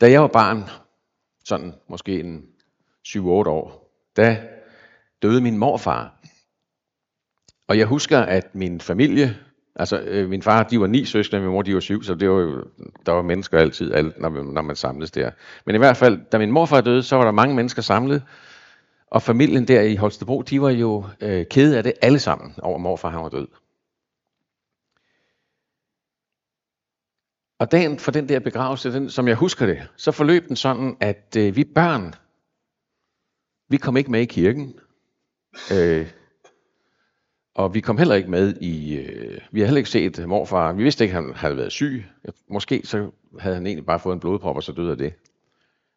Da jeg var barn, sådan måske en 7-8 år, da døde min morfar. Og jeg husker, at min familie, altså øh, min far, de var ni søskende, min mor, de var syv, så det var jo, der var mennesker altid, alt, når, når man samledes der. Men i hvert fald, da min morfar døde, så var der mange mennesker samlet, og familien der i Holstebro, de var jo øh, kede af det alle sammen, over morfar han var død. Og dagen for den der begravelse, den, som jeg husker det, så forløb den sådan, at øh, vi børn, vi kom ikke med i kirken. Øh, og vi kom heller ikke med i, øh, vi havde heller ikke set morfar. Vi vidste ikke, at han havde været syg. Måske så havde han egentlig bare fået en blodprop, og så døde af det.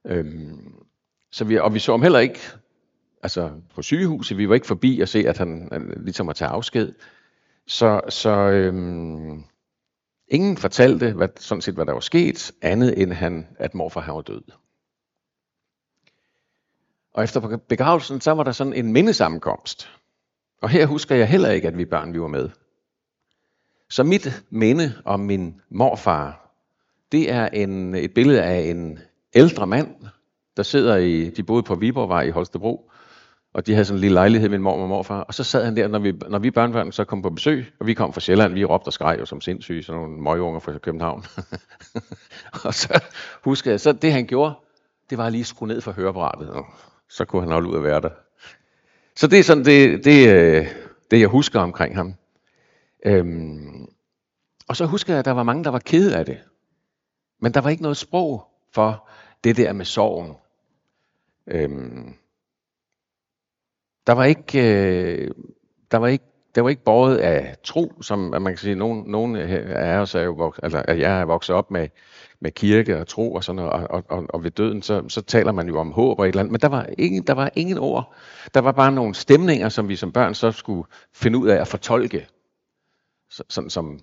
Øhm, så vi, og vi så ham heller ikke altså på sygehuset. Vi var ikke forbi at se, at han, han ligesom var tage afsked. Så, så øhm, ingen fortalte hvad, sådan set, hvad der var sket, andet end han, at morfar han var død. Og efter begravelsen, så var der sådan en mindesammenkomst. Og her husker jeg heller ikke, at vi børn vi var med. Så mit minde om min morfar, det er en, et billede af en ældre mand, der sidder i, de boede på Viborgvej i Holstebro, og de havde sådan en lille lejlighed, min mor og morfar, og så sad han der, når vi, når vi børnebørn så kom på besøg, og vi kom fra Sjælland, vi råbte og skreg jo som sindssyge, sådan nogle møgunger fra København. og så husker jeg, så det han gjorde, det var lige at skrue ned for høreapparatet, og så kunne han holde ud af være der. Så det er sådan det, det, øh, det jeg husker omkring ham. Øhm, og så husker jeg, at der var mange, der var kede af det. Men der var ikke noget sprog for det der med sorgen. Øhm, der var ikke, øh, der var ikke, der var ikke båret af tro, som man kan sige, nogen, nogen af os er jo vokset, altså, at jeg er vokset op med, med kirke og tro og sådan noget, og, og, og ved døden, så, så taler man jo om håb og et eller andet, men der var, ingen, der var ingen ord. Der var bare nogle stemninger, som vi som børn så skulle finde ud af at fortolke, så, sådan som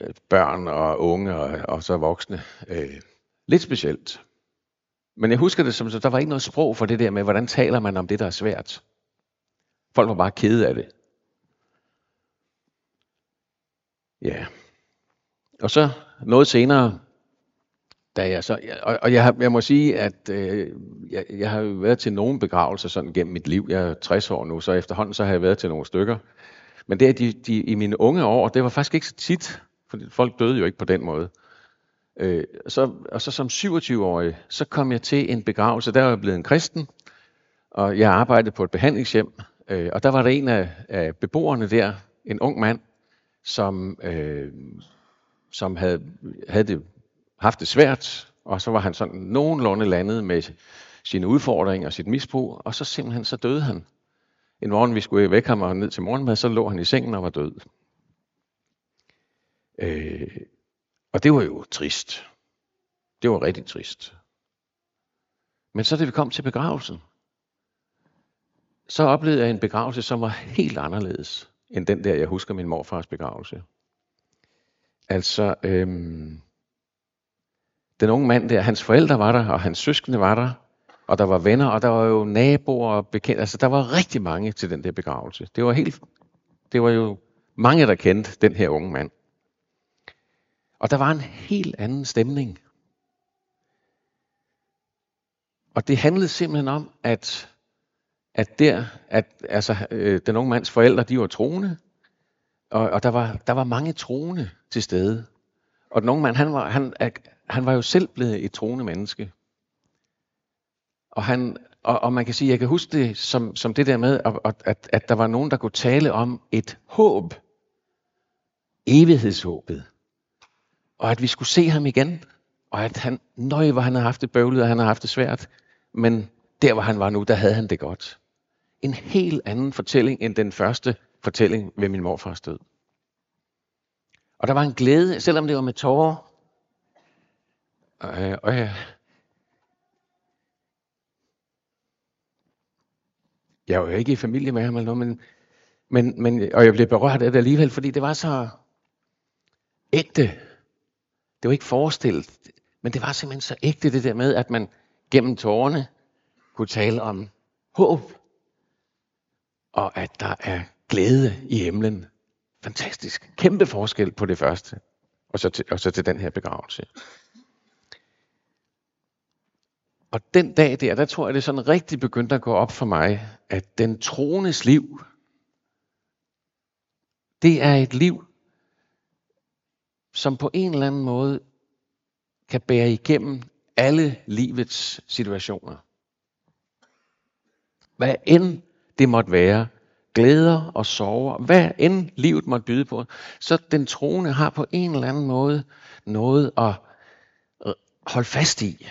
øh, børn og unge og, og så voksne. Øh, lidt specielt. Men jeg husker det som, så der var ikke noget sprog for det der med, hvordan taler man om det, der er svært. Folk var bare kede af det. Ja. Og så noget senere, da jeg så, og, og jeg, jeg må sige, at øh, jeg, jeg har jo været til nogle begravelser sådan gennem mit liv. Jeg er 60 år nu, så efterhånden så har jeg været til nogle stykker. Men det, de, de, i mine unge år, det var faktisk ikke så tit, for folk døde jo ikke på den måde. Øh, så, og så som 27-årig, så kom jeg til en begravelse, der var jeg blevet en kristen, og jeg arbejdede på et behandlingshjem, øh, og der var der en af, af beboerne der, en ung mand, som, øh, som havde, havde det, haft det svært, og så var han sådan nogenlunde landet med sine udfordringer og sit misbrug, og så simpelthen så døde han. En morgen, vi skulle væk ham og ned til morgenmad, så lå han i sengen og var død. Øh, og det var jo trist. Det var rigtig trist. Men så da vi kom til begravelsen, så oplevede jeg en begravelse, som var helt anderledes end den der, jeg husker min morfars begravelse. Altså, øhm, den unge mand der, hans forældre var der, og hans søskende var der, og der var venner, og der var jo naboer og bekendte. Altså, der var rigtig mange til den der begravelse. Det var helt, det var jo mange, der kendte den her unge mand. Og der var en helt anden stemning. Og det handlede simpelthen om, at, at der, at altså, øh, den unge mands forældre, de var troende, og, og der, var, der var mange troende til stede. Og den unge mand, han var, han, øh, han var jo selv blevet et troende menneske. Og, han, og, og man kan sige, jeg kan huske det som, som det der med, at, at, at der var nogen, der kunne tale om et håb. Evighedshåbet og at vi skulle se ham igen, og at han, nøj, hvor han har haft det bøvlet, og han har haft det svært, men der, hvor han var nu, der havde han det godt. En helt anden fortælling end den første fortælling ved min morfars død. Og der var en glæde, selvom det var med tårer. Og, øh, og jeg, jeg var jo ikke i familie med ham eller noget, men, men, men, og jeg blev berørt af det alligevel, fordi det var så ægte. Det var ikke forestillet, men det var simpelthen så ægte det der med, at man gennem tårerne kunne tale om håb, og at der er glæde i himlen. Fantastisk. Kæmpe forskel på det første, og så til, og så til den her begravelse. Og den dag der, der tror jeg, det sådan rigtig begyndte at gå op for mig, at den troendes liv, det er et liv, som på en eller anden måde kan bære igennem alle livets situationer. Hvad end det måtte være, glæder og sorger, hvad end livet måtte byde på, så den troende har på en eller anden måde noget at øh, holde fast i.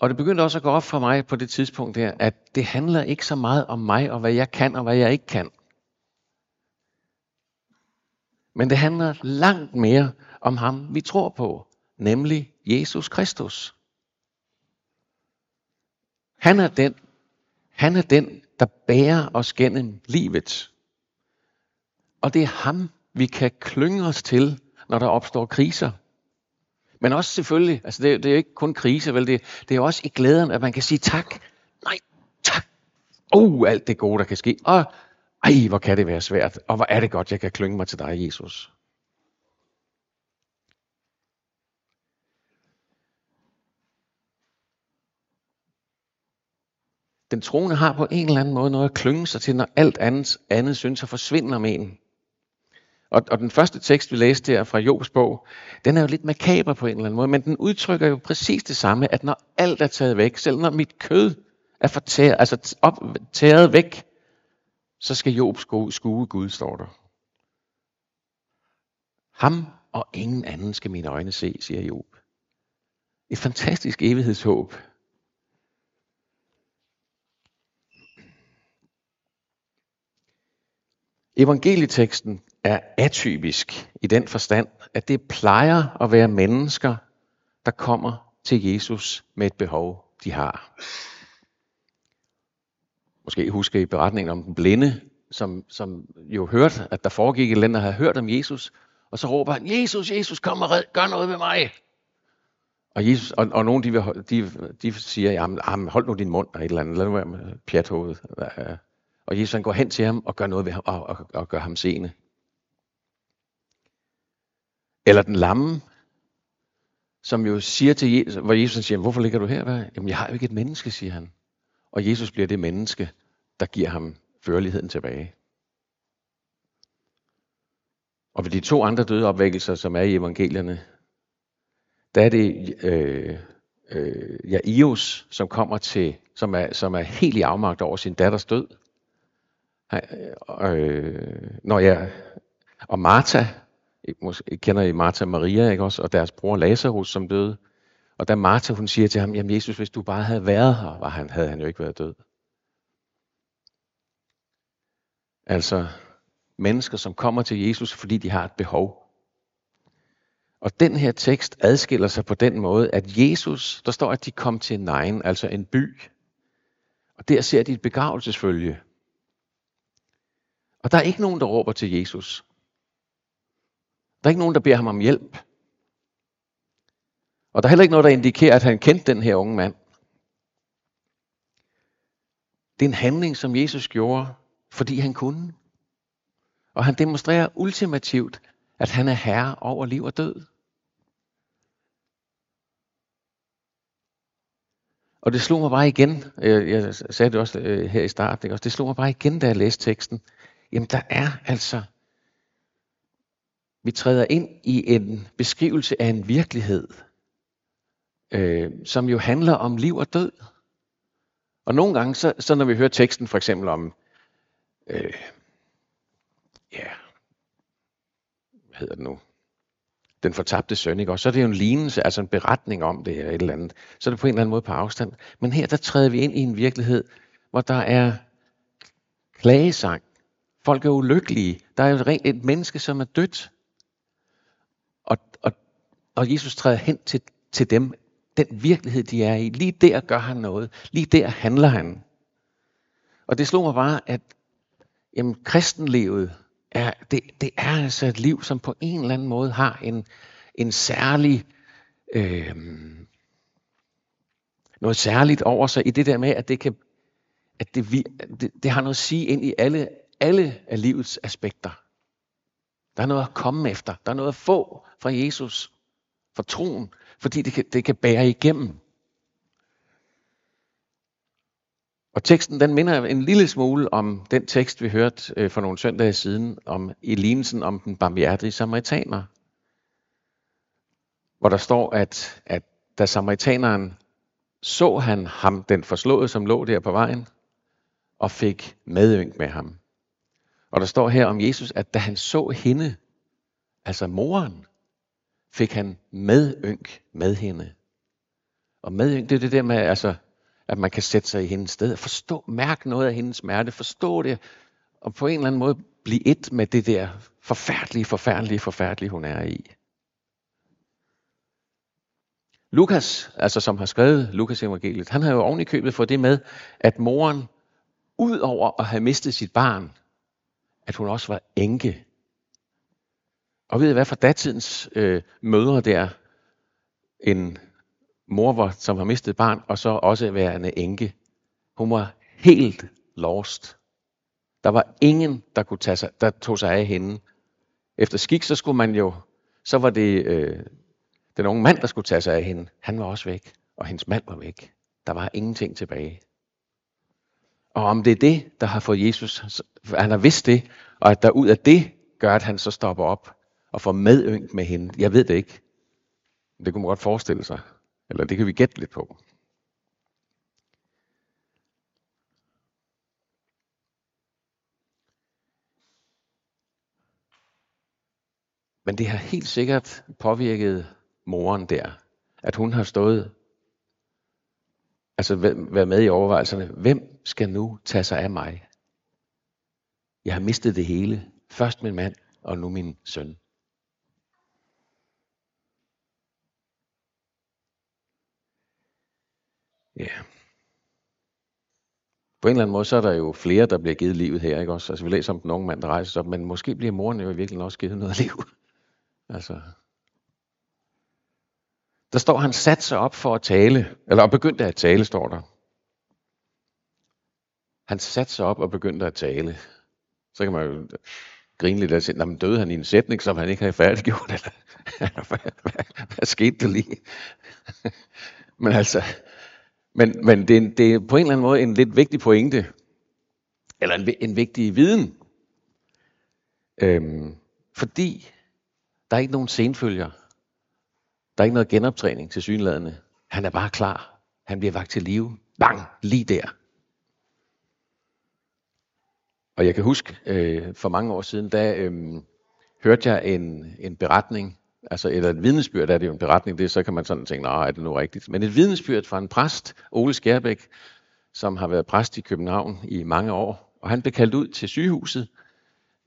Og det begyndte også at gå op for mig på det tidspunkt der, at det handler ikke så meget om mig og hvad jeg kan og hvad jeg ikke kan. Men det handler langt mere om ham, vi tror på, nemlig Jesus Kristus. Han er den, han er den, der bærer os gennem livet. Og det er ham, vi kan klynge os til, når der opstår kriser. Men også selvfølgelig, altså det, det er ikke kun krise, vel? Det, det er også i glæden, at man kan sige tak. Nej, tak. Oh, alt det gode, der kan ske. Og ej, hvor kan det være svært. Og hvor er det godt, jeg kan klynge mig til dig, Jesus. Den troende har på en eller anden måde noget at klynge sig til, når alt andet, andet synes at forsvinde med en. Og, og den første tekst, vi læste her fra Jobs bog, den er jo lidt makaber på en eller anden måde, men den udtrykker jo præcis det samme, at når alt er taget væk, selv når mit kød er fortæret, altså op, taget væk, så skal Job skue, Gud, står der. Ham og ingen anden skal mine øjne se, siger Job. Et fantastisk evighedshåb. Evangelieteksten er atypisk i den forstand, at det plejer at være mennesker, der kommer til Jesus med et behov, de har. Måske husker I beretningen om den blinde, som, som jo hørte, at der foregik et eller andet, havde hørt om Jesus, og så råber han, Jesus, Jesus, kom og red, gør noget ved mig. Og, Jesus, og, og nogen de, de, de siger, jamen, jamen, hold nu din mund, og et eller andet, lad nu være med pjathovedet. Og Jesus han går hen til ham og gør noget ved ham, og, og, og gør ham seende. Eller den lamme, som jo siger til Jesus, hvor Jesus siger, hvorfor ligger du her? Hvad? Jamen, jeg har jo ikke et menneske, siger han. Og Jesus bliver det menneske, der giver ham førligheden tilbage. Og ved de to andre døde opvækkelser, som er i evangelierne, der er det øh, øh, Jairus, som kommer til, som er, som er helt i afmagt over sin datters død. Øh, når jeg, og Martha, måske kender I Martha og Maria, ikke også, og deres bror Lazarus, som døde. Og da Martha, hun siger til ham, jamen Jesus, hvis du bare havde været her, var han, havde han jo ikke været død. Altså mennesker, som kommer til Jesus, fordi de har et behov. Og den her tekst adskiller sig på den måde, at Jesus, der står, at de kom til Nain, altså en by. Og der ser de et begravelsesfølge. Og der er ikke nogen, der råber til Jesus. Der er ikke nogen, der beder ham om hjælp. Og der er heller ikke noget, der indikerer, at han kendte den her unge mand. Det er en handling, som Jesus gjorde, fordi han kunne. Og han demonstrerer ultimativt, at han er herre over liv og død. Og det slog mig bare igen, øh, jeg sagde det også øh, her i starten, det slog mig bare igen, da jeg læste teksten. Jamen der er altså, vi træder ind i en beskrivelse af en virkelighed, øh, som jo handler om liv og død. Og nogle gange, så, så når vi hører teksten for eksempel om, øh, ja, hvad hedder det nu, den fortabte søn, ikke? Og så er det jo en lignelse, altså en beretning om det eller et eller andet. Så er det på en eller anden måde på afstand. Men her, der træder vi ind i en virkelighed, hvor der er klagesang. Folk er ulykkelige. Der er jo et menneske, som er dødt. Og, og, og Jesus træder hen til, til dem, den virkelighed, de er i. Lige der gør han noget. Lige der handler han. Og det slog mig bare, at jamen, kristenlivet, er, det, det er altså et liv, som på en eller anden måde har en, en særlig, øh, noget særligt over sig i det der med, at det kan, at det, det, det har noget at sige ind i alle, alle af livets aspekter. Der er noget at komme efter. Der er noget at få fra Jesus. for troen, fordi det kan, det kan bære igennem. Og teksten den minder en lille smule om den tekst, vi hørte øh, for nogle søndage siden, om i lignelsen om den barmhjertige samaritaner. Hvor der står, at, at da samaritaneren så han ham, den forslåede, som lå der på vejen, og fik medynk med ham. Og der står her om Jesus, at da han så hende, altså moren, fik han medynk med hende. Og medynk, det er det der med, altså, at man kan sætte sig i hendes sted, forstå, mærke noget af hendes smerte, forstå det, og på en eller anden måde blive et med det der forfærdelige, forfærdelige, forfærdelige, hun er i. Lukas, altså som har skrevet Lukas evangeliet, han har jo oven i købet fået det med, at moren, ud over at have mistet sit barn, at hun også var enke. Og ved I hvad for datidens øh, mødre der, en mor, var, som har mistet barn, og så også værende enke. Hun var helt lost. Der var ingen, der, kunne tage sig, der tog sig af hende. Efter skik, så skulle man jo, så var det øh, den unge mand, der skulle tage sig af hende. Han var også væk, og hendes mand var væk. Der var ingenting tilbage. Og om det er det, der har fået Jesus, han har vidst det, og at der ud af det gør, at han så stopper op og får medynk med hende. Jeg ved det ikke. Det kunne man godt forestille sig. Eller det kan vi gætte lidt på. Men det har helt sikkert påvirket moren der, at hun har stået, altså været med i overvejelserne, hvem skal nu tage sig af mig? Jeg har mistet det hele. Først min mand, og nu min søn. Ja. På en eller anden måde, så er der jo flere, der bliver givet livet her, ikke også? Altså, vi læser om den unge mand, der rejser sig op, men måske bliver moren jo i virkeligheden også givet noget liv. altså. Der står, han satte sig op for at tale, eller begyndte at tale, står der. Han satte sig op og begyndte at tale. Så kan man jo grine lidt og sige, men døde han i en sætning, som han ikke havde færdiggjort, eller hvad, hvad, hvad skete der lige? men altså, men, men det, er, det er på en eller anden måde en lidt vigtig pointe, eller en, en vigtig viden. Øhm, fordi der er ikke nogen senfølger. Der er ikke noget genoptræning til synlædende. Han er bare klar. Han bliver vagt til live. Bang! Lige der. Og jeg kan huske, øh, for mange år siden, da øh, hørte jeg en, en beretning altså eller et vidnesbyrd er det jo en beretning, det så kan man sådan tænke, nej, er det nu rigtigt? Men et vidnesbyrd fra en præst, Ole Skærbæk, som har været præst i København i mange år, og han blev kaldt ud til sygehuset,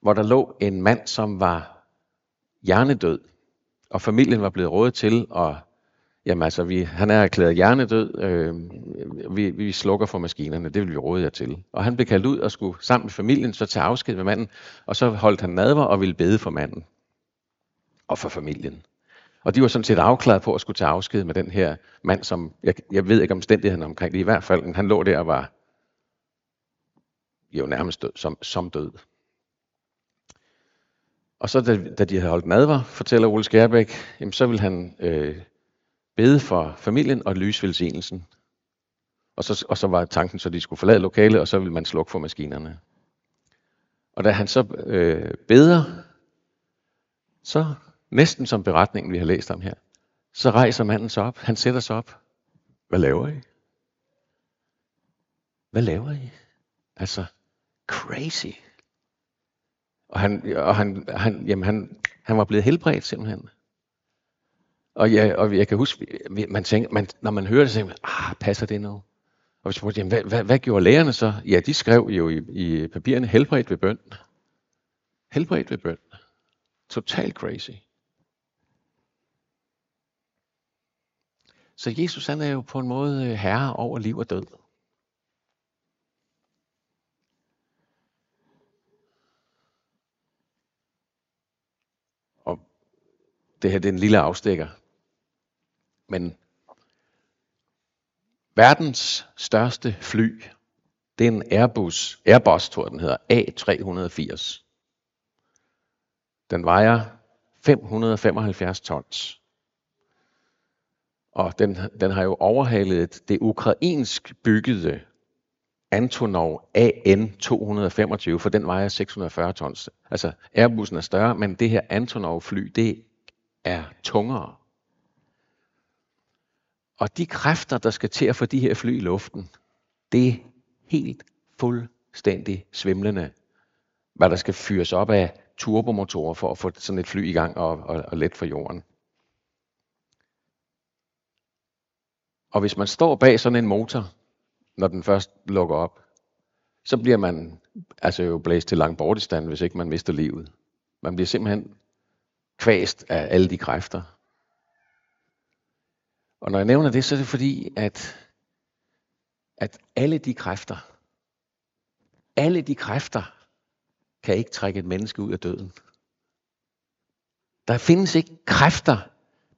hvor der lå en mand, som var hjernedød, og familien var blevet rådet til at Jamen altså, vi, han er erklæret hjernedød. Øh, vi, vi slukker for maskinerne. Det vil vi råde jer til. Og han blev kaldt ud og skulle sammen med familien så tage afsked med manden. Og så holdt han nadver og ville bede for manden og for familien. Og de var sådan set afklaret på at skulle tage afsked med den her mand, som, jeg, jeg ved ikke omstændigheden omkring det, i hvert fald, men han lå der og var jo nærmest død, som, som død. Og så da, da de havde holdt nadver, fortæller Ole Skærbæk, jamen, så vil han øh, bede for familien og lyse velsignelsen. Og så, og så var tanken, så de skulle forlade lokalet, og så ville man slukke for maskinerne. Og da han så øh, beder, så næsten som beretningen, vi har læst om her, så rejser manden sig op. Han sætter sig op. Hvad laver I? Hvad laver I? Altså, crazy. Og han, og han, han, jamen han, han var blevet helbredt simpelthen. Og, ja, og jeg kan huske, man tænker, man, når man hører det, så tænker man, ah, passer det nu? Og vi spurgte, jamen, hvad, hvad, hvad gjorde lærerne så? Ja, de skrev jo i, i papirerne, helbredt ved bøn. Helbredt ved bøn. Total crazy. Så Jesus han er jo på en måde øh, herre over liv og død. Og det her det er en lille afstikker. Men verdens største fly, det er en Airbus, Airbus tror jeg den hedder, A380. Den vejer 575 tons. Og den, den har jo overhalet det ukrainsk byggede Antonov AN 225, for den vejer 640 tons. Altså Airbusen er større, men det her Antonov fly, det er tungere. Og de kræfter, der skal til at få de her fly i luften, det er helt fuldstændig svimlende, hvad der skal fyres op af turbomotorer for at få sådan et fly i gang og, og, og let for jorden. Og hvis man står bag sådan en motor, når den først lukker op, så bliver man altså jo blæst til lang bortestand, hvis ikke man mister livet. Man bliver simpelthen kvæst af alle de kræfter. Og når jeg nævner det, så er det fordi, at, at alle de kræfter, alle de kræfter, kan ikke trække et menneske ud af døden. Der findes ikke kræfter,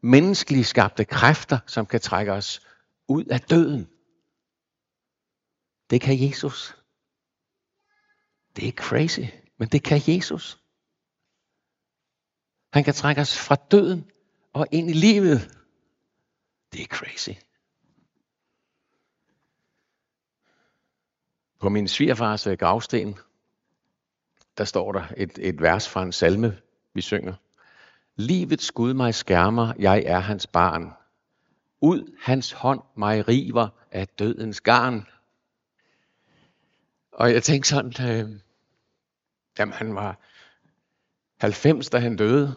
menneskeligt skabte kræfter, som kan trække os ud af døden. Det kan Jesus. Det er crazy, men det kan Jesus. Han kan trække os fra døden og ind i livet. Det er crazy. På min svigerfars øh, gravsten, der står der et, et vers fra en salme, vi synger. Livets Gud mig skærmer, jeg er hans barn. Ud hans hånd mig river af dødens garn. Og jeg tænkte sådan, øh, jamen han var 90, da han døde,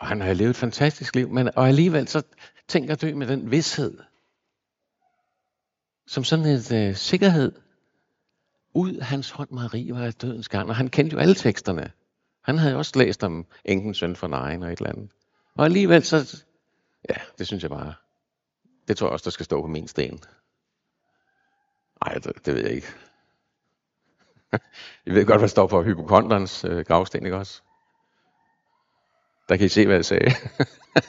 og han har levet et fantastisk liv, men og alligevel så tænker jeg dø med den vidshed, som sådan et øh, sikkerhed, ud hans hånd Marie var af dødens gang, og han kendte jo alle teksterne. Han havde jo også læst om enken søn for nejen og et eller andet. Og alligevel så, ja, det synes jeg bare, det tror jeg også, der skal stå på min sten. Nej, det, det ved jeg ikke. I ved godt, hvad der står på hypokonderens øh, gravsten, ikke også? Der kan I se, hvad jeg sagde.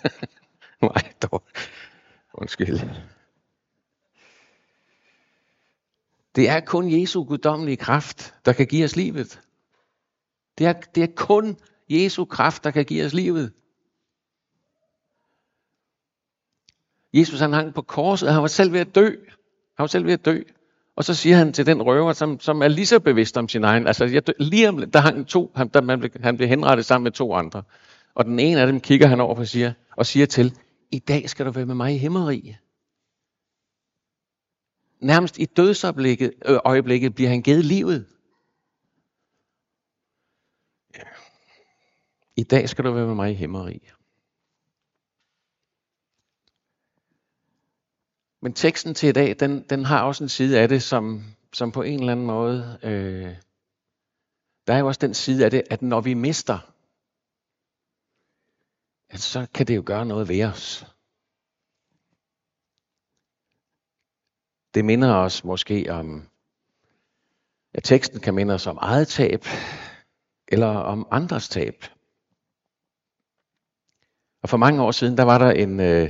Nej, dog. Undskyld. Det er kun Jesu guddommelige kraft, der kan give os livet. Det er, det er kun Jesu kraft, der kan give os livet. Jesus han hang på korset, og han var selv ved at dø. Han var selv ved at dø. Og så siger han til den røver, som, som er lige så bevidst om sin egen, altså jeg, lige om, der hang to, han, der, man blev, han blev henrettet sammen med to andre. Og den ene af dem kigger han over og siger, og siger til, i dag skal du være med mig i himmeriget. Nærmest i dødsøjeblikket øh, øjeblikket bliver han givet livet. Ja. I dag skal du være med mig i himmeriget. Men teksten til i dag, den, den har også en side af det, som, som på en eller anden måde, øh, der er jo også den side af det, at når vi mister, at så kan det jo gøre noget ved os. Det minder os måske om, at teksten kan minde os om eget tab, eller om andres tab. Og for mange år siden, der var der en, øh,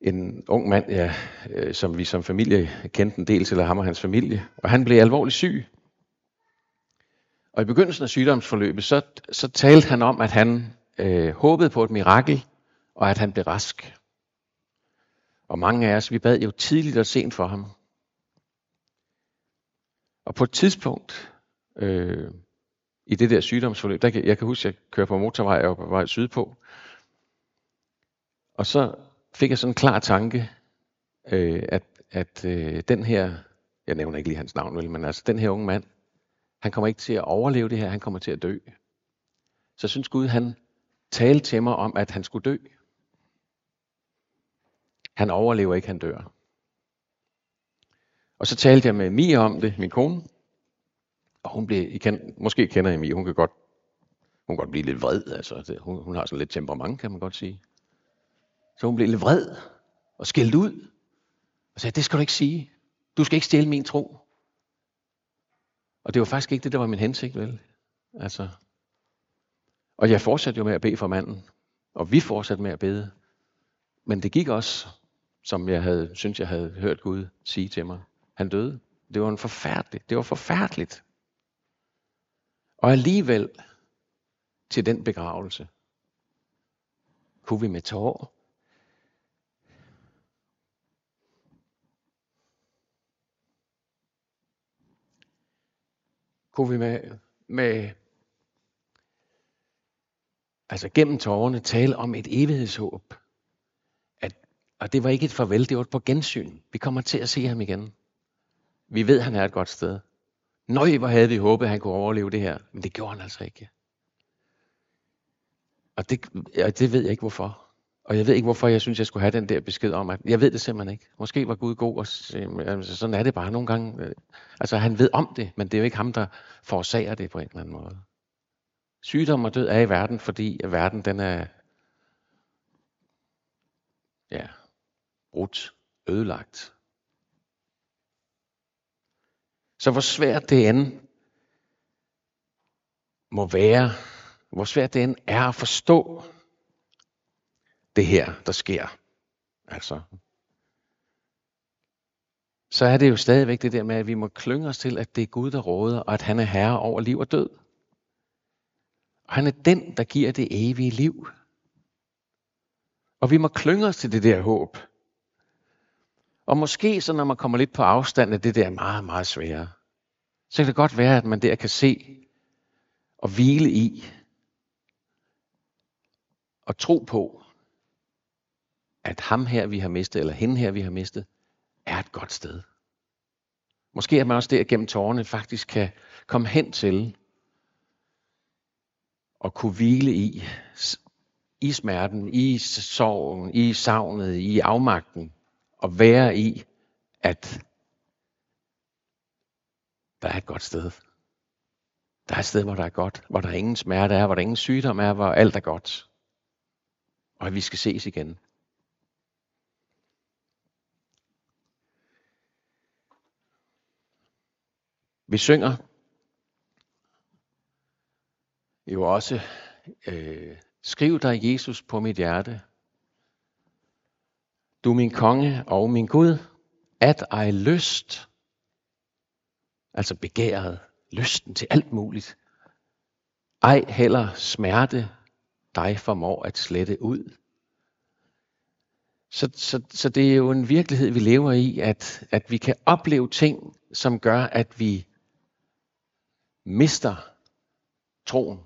en ung mand, ja, øh, som vi som familie kendte en del til, eller ham og hans familie, og han blev alvorligt syg. Og i begyndelsen af sygdomsforløbet, så, så talte han om, at han øh, håbede på et mirakel, og at han blev rask. Og mange af os, vi bad jo tidligt og sent for ham. Og på et tidspunkt øh, i det der sygdomsforløb, der, jeg kan huske, at jeg kører på motorvej og på vej sydpå, og så fik jeg sådan en klar tanke, øh, at, at øh, den her, jeg nævner ikke lige hans navn, vel, men altså den her unge mand, han kommer ikke til at overleve det her, han kommer til at dø. Så synes Gud, han talte til mig om, at han skulle dø. Han overlever ikke, han dør. Og så talte jeg med Mia om det, min kone. Og hun blev, I kan, måske kender I Mia, hun kan godt, hun kan godt blive lidt vred. Altså, hun, hun har sådan lidt temperament, kan man godt sige. Så hun blev lidt vred og skældt ud. Og sagde, det skal du ikke sige. Du skal ikke stjæle min tro. Og det var faktisk ikke det, der var min hensigt, vel? Altså. Og jeg fortsatte jo med at bede for manden. Og vi fortsatte med at bede. Men det gik også, som jeg havde, synes jeg havde hørt Gud sige til mig. Han døde. Det var en forfærdelig. Det var forfærdeligt. Og alligevel til den begravelse kunne vi med tårer kunne vi med, med altså gennem tårerne tale om et evighedshåb. At, og det var ikke et farvel, det var et på gensyn. Vi kommer til at se ham igen. Vi ved, at han er et godt sted. Nøj, hvor havde vi håbet, at han kunne overleve det her. Men det gjorde han altså ikke. Og det, og det ved jeg ikke hvorfor. Og jeg ved ikke, hvorfor jeg synes, jeg skulle have den der besked om, at jeg ved det simpelthen ikke. Måske var Gud god, og altså, sådan er det bare nogle gange. Øh, altså han ved om det, men det er jo ikke ham, der forårsager det på en eller anden måde. Sygdom og død er i verden, fordi verden den er ja, brudt, ødelagt. Så hvor svært det end må være, hvor svært det end er at forstå det her, der sker. Altså, så er det jo stadigvæk det der med, at vi må klynge os til, at det er Gud, der råder, og at han er herre over liv og død. Og han er den, der giver det evige liv. Og vi må klynge os til det der håb. Og måske så når man kommer lidt på afstand af det der meget, meget svære, så kan det godt være, at man der kan se og hvile i og tro på, at ham her, vi har mistet, eller hende her, vi har mistet, er et godt sted. Måske at man også der gennem tårerne faktisk kan komme hen til og kunne hvile i, i smerten, i sorgen, i savnet, i afmagten, og være i, at der er et godt sted. Der er et sted, hvor der er godt, hvor der ingen smerte er, hvor der ingen sygdom er, hvor alt er godt. Og at vi skal ses igen. Vi synger jo også, øh, skriv dig Jesus på mit hjerte. Du min konge og min Gud, at ej lyst, altså begæret, lysten til alt muligt, ej heller smerte dig formår at slette ud. Så, så, så det er jo en virkelighed, vi lever i, at, at vi kan opleve ting, som gør, at vi mister troen.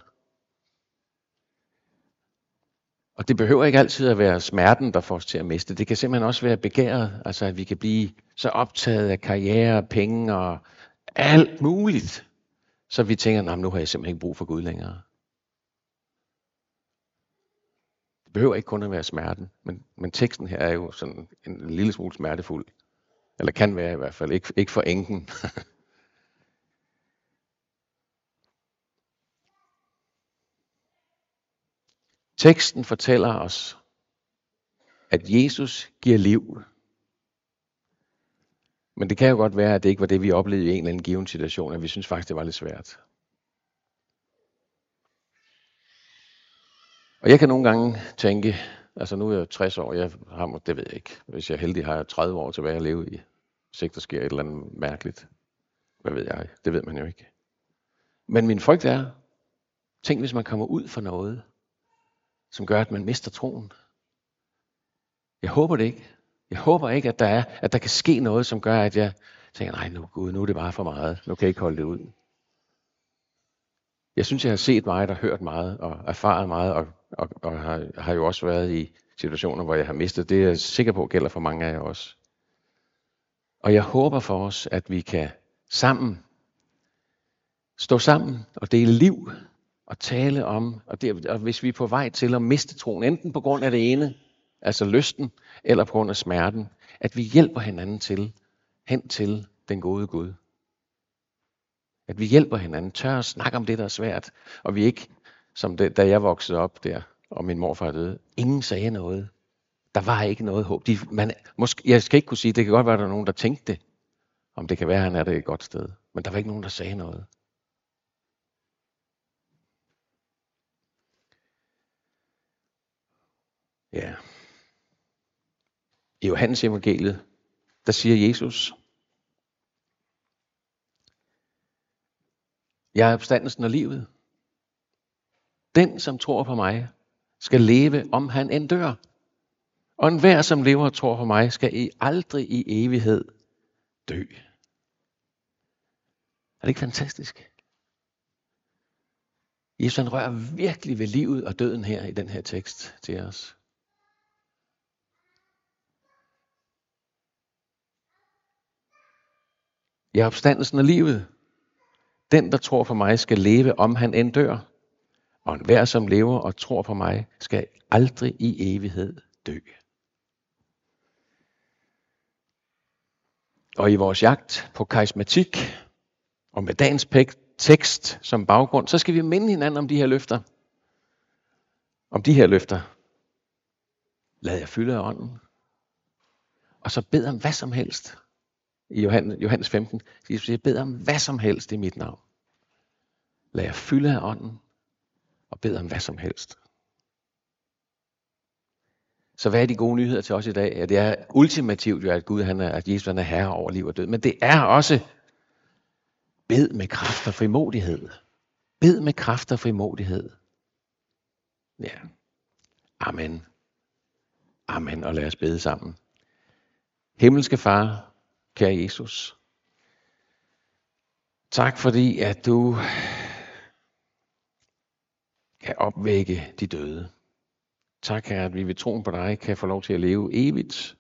Og det behøver ikke altid at være smerten, der får os til at miste. Det kan simpelthen også være begæret, altså at vi kan blive så optaget af karriere, penge og alt muligt, så vi tænker, at nu har jeg simpelthen ikke brug for Gud længere. Det behøver ikke kun at være smerten, men, men teksten her er jo sådan en lille smule smertefuld. Eller kan være i hvert fald, ikke, ikke for enken. Teksten fortæller os, at Jesus giver liv. Men det kan jo godt være, at det ikke var det, vi oplevede i en eller anden given situation, at vi synes faktisk, det var lidt svært. Og jeg kan nogle gange tænke, altså nu er jeg 60 år, jeg har, det ved jeg ikke, hvis jeg er heldig, har jeg 30 år tilbage at leve i, hvis der sker et eller andet mærkeligt. Hvad ved jeg? Det ved man jo ikke. Men min frygt er, tænk hvis man kommer ud for noget, som gør, at man mister troen. Jeg håber det ikke. Jeg håber ikke, at der, er, at der kan ske noget, som gør, at jeg tænker, nej, nu, Gud, nu er det bare for meget. Nu kan jeg ikke holde det ud. Jeg synes, jeg har set meget og hørt meget og erfaret meget, og, og, og har, har jo også været i situationer, hvor jeg har mistet. Det er jeg sikker på gælder for mange af jer også. Og jeg håber for os, at vi kan sammen stå sammen og dele liv at tale om, og, det, og hvis vi er på vej til at miste troen, enten på grund af det ene, altså lysten, eller på grund af smerten, at vi hjælper hinanden til, hen til den gode Gud. At vi hjælper hinanden, tør at snakke om det, der er svært, og vi ikke, som det, da jeg voksede op der, og min morfar døde, ingen sagde noget. Der var ikke noget håb. De, man, måske, jeg skal ikke kunne sige, det kan godt være, at der er nogen, der tænkte det, om det kan være, at han er det et godt sted. Men der var ikke nogen, der sagde noget. Ja. I Johannes evangeliet, der siger Jesus, Jeg er opstandelsen og livet. Den, som tror på mig, skal leve, om han end dør. Og enhver, som lever og tror på mig, skal i aldrig i evighed dø. Er det ikke fantastisk? Jesus han rører virkelig ved livet og døden her i den her tekst til os. I opstandelsen af livet. Den, der tror på mig, skal leve, om han end dør. Og enhver, som lever og tror på mig, skal aldrig i evighed dø. Og i vores jagt på karismatik, og med dagens tekst som baggrund, så skal vi minde hinanden om de her løfter. Om de her løfter. Lad jer fylde af ånden. Og så bed om hvad som helst. I Johannes 15, Jesus siger, bed om hvad som helst i mit navn. Lad jer fylde af ånden, og bed om hvad som helst. Så hvad er de gode nyheder til os i dag? Ja, det er ultimativt jo, at Gud, han er, at Jesus han er herre over liv og død. Men det er også bed med kraft og frimodighed. Bed med kraft og frimodighed. Ja. Amen. Amen. Og lad os bede sammen. Himmelske Far, kære Jesus. Tak fordi, at du kan opvække de døde. Tak, her, at vi ved troen på dig kan få lov til at leve evigt.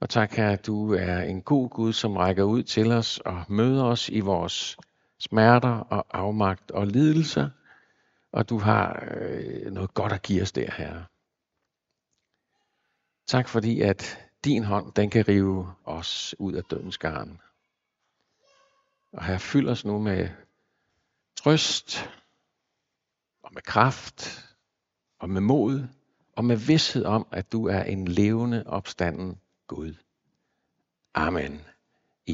Og tak, her, at du er en god Gud, som rækker ud til os og møder os i vores smerter og afmagt og lidelser. Og du har øh, noget godt at give os der, her. Tak fordi, at din hånd, den kan rive os ud af dødens garn. Og her fyld os nu med trøst og med kraft og med mod og med vidshed om, at du er en levende opstanden Gud. Amen.